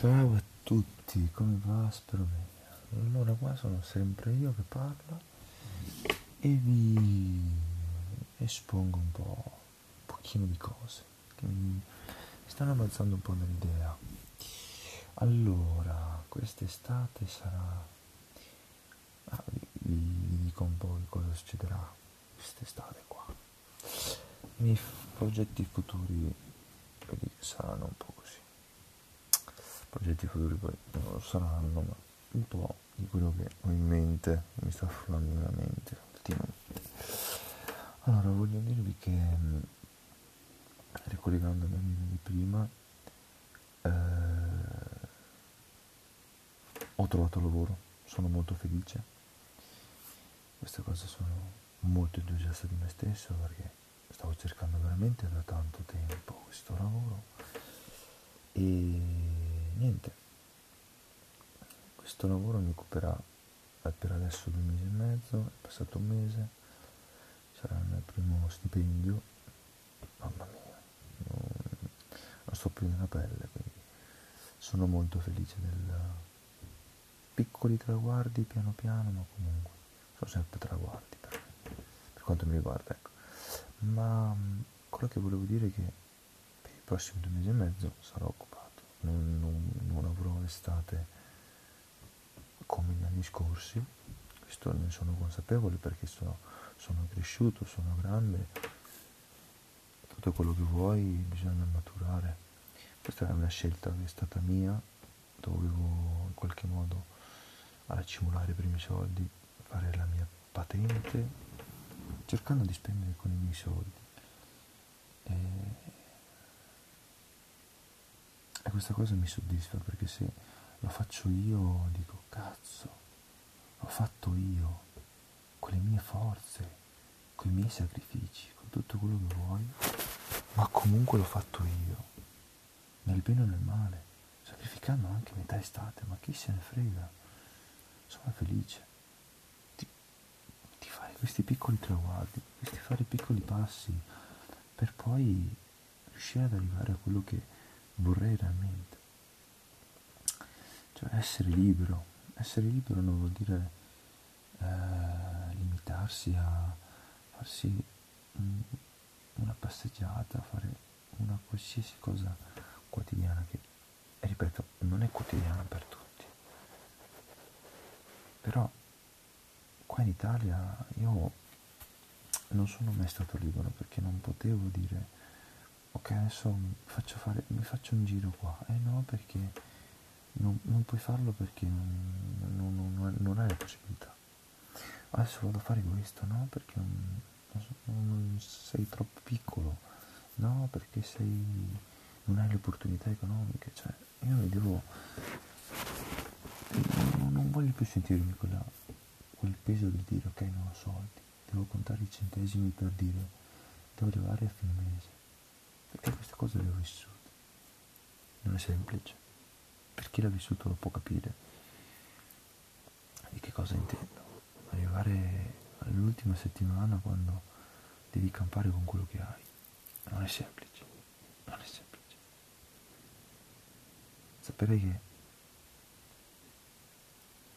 Ciao a tutti, come va? Spero bene. Allora, qua sono sempre io che parlo e vi espongo un po', un pochino di cose che mi stanno avanzando un po' nell'idea. Allora, quest'estate sarà... Ah, vi, vi dico un po' cosa succederà quest'estate qua. I miei progetti futuri saranno un po' progetti futuri poi non lo saranno, ma un po' di quello che ho in mente, mi sta frullando nella mente ultimamente. Allora, voglio dirvi che, mm, ricollegandomi al video di prima, eh, ho trovato lavoro, sono molto felice. Queste cose sono molto entusiasta di me stesso perché stavo cercando veramente da tanto tempo questo lavoro e niente. Questo lavoro mi occuperà per adesso due mesi e mezzo è passato un mese sarà il mio primo stipendio mamma mia non, non sto più nella pelle quindi sono molto felice del piccoli traguardi piano piano ma comunque sono sempre traguardi per per quanto mi riguarda ecco. Ma quello che volevo dire è che per i prossimi due mesi e mezzo sarò occupato non, non, non avrò estate come gli anni scorsi, questo ne sono consapevole perché sono, sono cresciuto, sono grande, tutto quello che vuoi bisogna maturare. Questa è una scelta che è stata mia, dovevo in qualche modo accumulare i primi soldi, fare la mia patente, cercando di spendere con i miei soldi. E e questa cosa mi soddisfa perché se lo faccio io dico cazzo, l'ho fatto io, con le mie forze, con i miei sacrifici, con tutto quello che vuoi, ma comunque l'ho fatto io, nel bene o nel male, sacrificando anche metà estate, ma chi se ne frega, sono felice. Di, di fare questi piccoli traguardi, questi fare piccoli passi per poi riuscire ad arrivare a quello che vorrei realmente. Cioè essere libero. Essere libero non vuol dire eh, limitarsi a farsi un, una passeggiata, fare una qualsiasi cosa quotidiana che, ripeto, non è quotidiana per tutti. Però qua in Italia io non sono mai stato libero perché non potevo dire ok adesso faccio fare, mi faccio un giro qua. Eh no perché non, non puoi farlo perché non, non, non, hai la possibilità. Adesso vado a fare questo no? Perché sei troppo piccolo. No perché sei non hai le opportunità economiche cioè io mi devo non, voglio più sentirmi quella, quel peso di dire ok non ho soldi devo contare i centesimi per dire devo arrivare a fine mese perché queste cose le ho vissute. Non è semplice. Per chi l'ha vissuto lo può capire di che cosa intendo. Arrivare all'ultima settimana quando devi campare con quello che hai. Non è semplice. Non è semplice. Sapere che,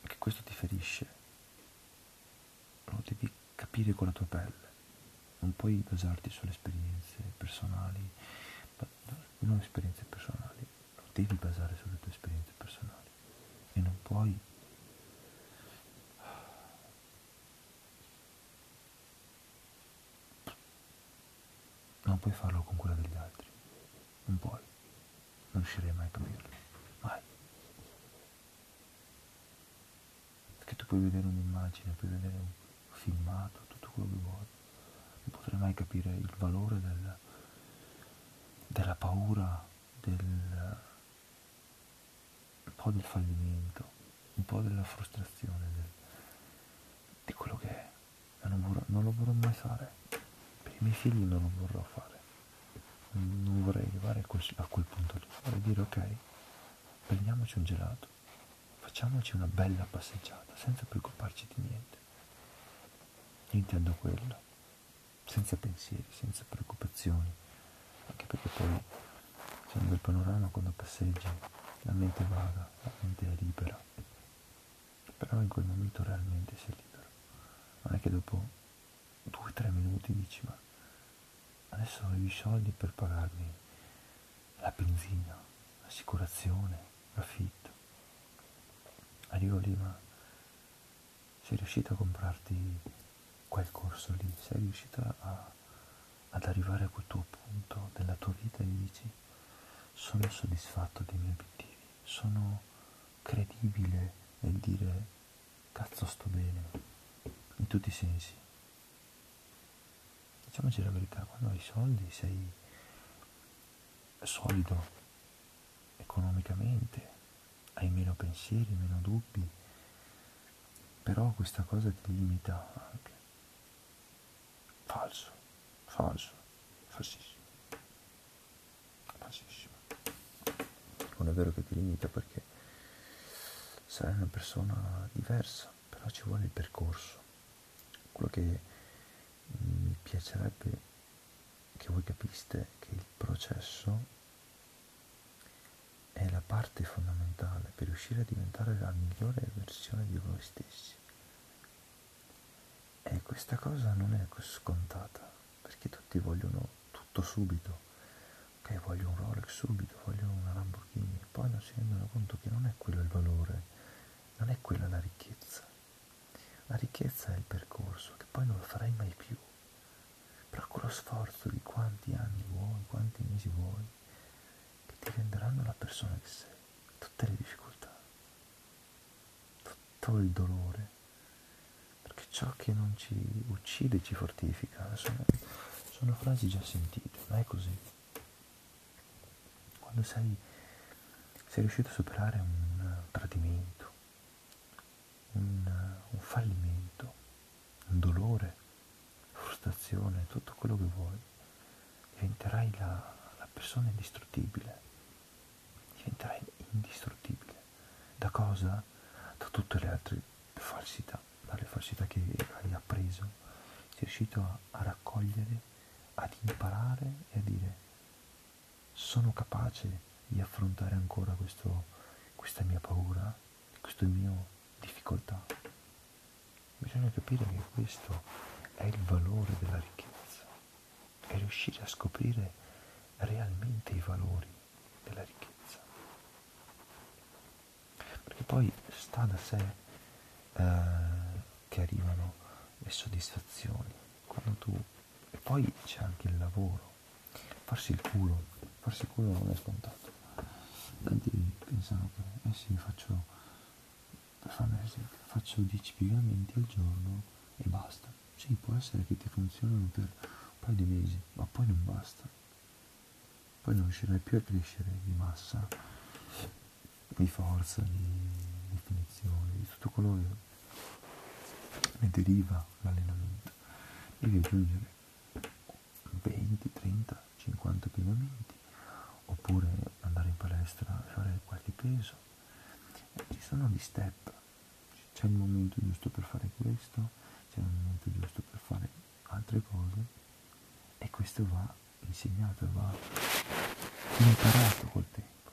che questo ti ferisce, lo devi capire con la tua pelle non puoi basarti sulle esperienze personali, non esperienze personali, non devi basare sulle tue esperienze personali. E non puoi non puoi farlo con quella degli altri, non puoi, non riuscirei mai a capirlo, mai. Perché tu puoi vedere un'immagine, puoi vedere un filmato, tutto quello che vuoi. Non potrei mai capire il valore del, della paura, del, un po' del fallimento, un po' della frustrazione, del, di quello che è. Non, vorrò, non lo vorrò mai fare. Per i miei figli non lo vorrò fare. Non vorrei arrivare a quel, a quel punto lì. Vorrei dire ok, prendiamoci un gelato, facciamoci una bella passeggiata senza preoccuparci di niente. Io intendo quello senza pensieri, senza preoccupazioni, anche perché poi c'è un bel panorama quando passeggi, la mente vaga, la mente è libera, però in quel momento realmente sei libero. Non è che dopo due o tre minuti dici ma adesso ho i soldi per pagarmi la benzina, l'assicurazione, l'affitto. Arrivo lì ma sei riuscito a comprarti quel corso lì, sei riuscito a, ad arrivare a quel tuo punto della tua vita e dici sono soddisfatto dei miei obiettivi, sono credibile nel dire cazzo sto bene, in tutti i sensi. Diciamoci la verità, quando hai soldi sei solido economicamente, hai meno pensieri, meno dubbi, però questa cosa ti limita anche. Falso, falso, falsissimo, falsissimo. Non è vero che ti limita perché sarai una persona diversa, però ci vuole il percorso. Quello che mi piacerebbe che voi capiste che il processo è la parte fondamentale per riuscire a diventare la migliore versione di voi stessi. E questa cosa non è scontata, tutti vogliono tutto subito. Ok, voglio un Rolex subito, voglio una Lamborghini, poi non si rendono conto che non è quello il valore non è quella la ricchezza. La ricchezza è il percorso, che poi non lo farai mai più. Però con lo sforzo di quanti anni vuoi, quanti mesi vuoi, che ti renderanno la persona che sei. Tutte le difficoltà, tutto il dolore, perché ciò che non ci uccide ci fortifica. Sono, sono frasi già sentite, ma è così. Quando sei, sei riuscito a superare un tradimento, un, un fallimento, un dolore, frustrazione, tutto quello che vuoi, diventerai la, la persona indistruttibile. Diventerai indistruttibile. Da cosa? Da tutte le altre falsità, dalle falsità che hai appreso. Sei riuscito a, a raccogliere, ad imparare e a dire sono capace di affrontare ancora questo, questa mia paura, questo mio difficoltà. Bisogna capire che questo è il valore della ricchezza, è riuscire a scoprire realmente i valori della ricchezza. Perché poi sta da sé eh, che arrivano le soddisfazioni, quando tu... Poi c'è anche il lavoro, farsi il culo, farsi il culo non è scontato. Tanti pensano che, eh sì, faccio per fare un esempio, faccio 10 piegamenti al giorno e basta. Sì, può essere che ti funzionino per un paio di mesi, ma poi non basta. Poi non riuscirai più a crescere di massa, di forza, di definizione, di tutto quello che ne deriva l'allenamento. Devi aggiungere 20, 30, 50 piegamenti, oppure andare in palestra e fare qualche peso. Ci sono gli step c'è il momento giusto per fare questo, c'è il momento giusto per fare altre cose e questo va insegnato, va imparato col tempo.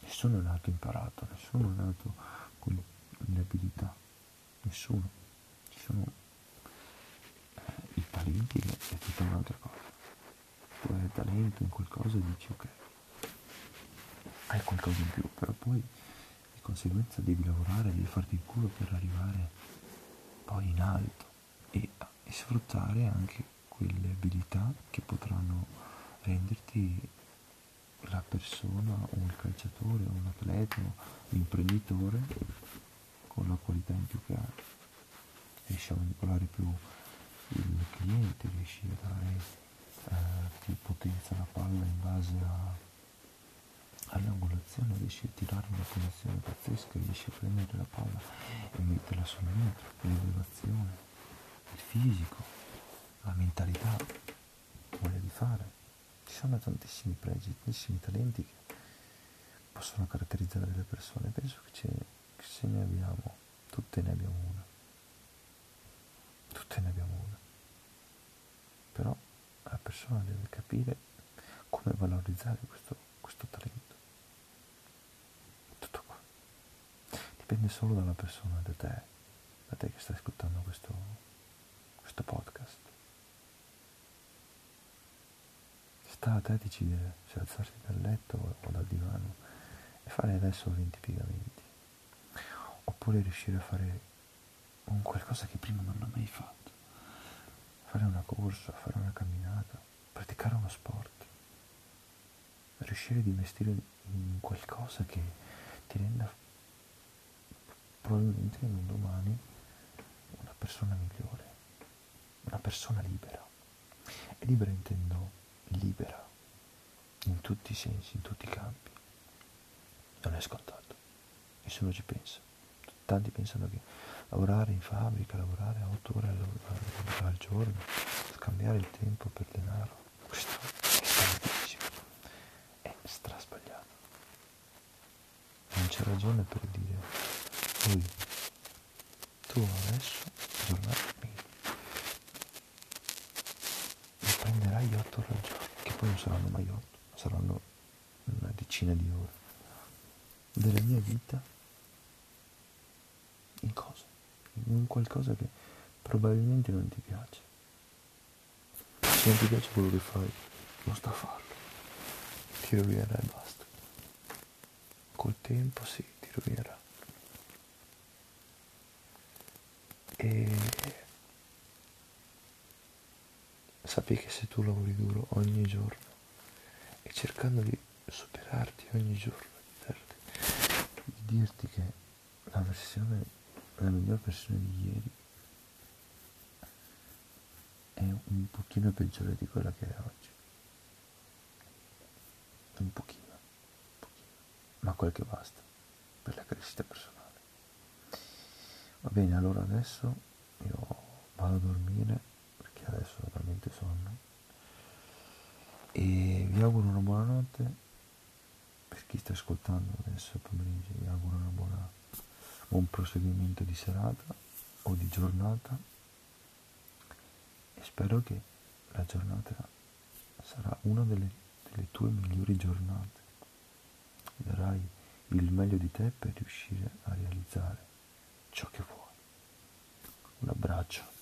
Nessuno è nato imparato, nessuno è nato con le abilità, nessuno. Ci sono eh, i talenti è tutta un'altra cosa. Tu hai talento in qualcosa e dici ok, hai qualcosa in più, però poi conseguenza devi lavorare, devi farti il culo per arrivare poi in alto e, e sfruttare anche quelle abilità che potranno renderti la persona o il calciatore o un atleta o l'imprenditore con la qualità in più che ha. Riesci a manipolare più il cliente, riesci a dare eh, più potenza alla palla in base all'angolazione riesci a tirare una punizione pazzesca, riesci a prendere la palla e metterla sul metro, l'elevazione, il fisico, la mentalità, voglia di fare. Ci sono tantissimi pregi, tantissimi talenti che possono caratterizzare delle persone. Penso che, che se ne abbiamo, tutte ne abbiamo una. Tutte ne abbiamo una. Però la persona deve capire come valorizzare questo, questo talento. Dipende solo dalla persona, da te, da te che stai ascoltando questo, questo podcast. Sta a te decidere se alzarti dal letto o dal divano e fare adesso 20 piegamenti, oppure riuscire a fare un qualcosa che prima non ho mai fatto, fare una corsa, fare una camminata, praticare uno sport, riuscire ad investire in qualcosa che ti renda probabilmente in un domani una persona migliore, una persona libera. E libera intendo libera in tutti i sensi, in tutti i campi. Non è scontato, nessuno ci pensa. Tanti pensano che lavorare in fabbrica, lavorare a otto ore al, al giorno, scambiare il tempo per denaro, questo è sbagliatissimo, è strasbagliato. Non c'è ragione per dire, lui, tu adesso, giornata mi prenderai otto ore al giorno, che poi non saranno mai otto, saranno una decina di ore della mia vita in cosa? In qualcosa che probabilmente non ti piace. Se non ti piace quello che fai, non sta a farlo. Ti rovinerà e basta. Col tempo sì, ti rovinerà. E sappi che se tu lavori duro ogni giorno e cercando di superarti ogni giorno, di dirti che la versione, la miglior versione di ieri è un pochino peggiore di quella che è oggi. Un pochino, un pochino, ma quel che basta per la crescita personale. Va bene, allora adesso io vado a dormire perché adesso ho veramente sonno e vi auguro una buona notte per chi sta ascoltando adesso pomeriggio vi auguro una buona buon proseguimento di serata o di giornata e spero che la giornata sarà una delle, delle tue migliori giornate. Darai il meglio di te per riuscire a realizzare ciò che vuoi. Un abbraccio.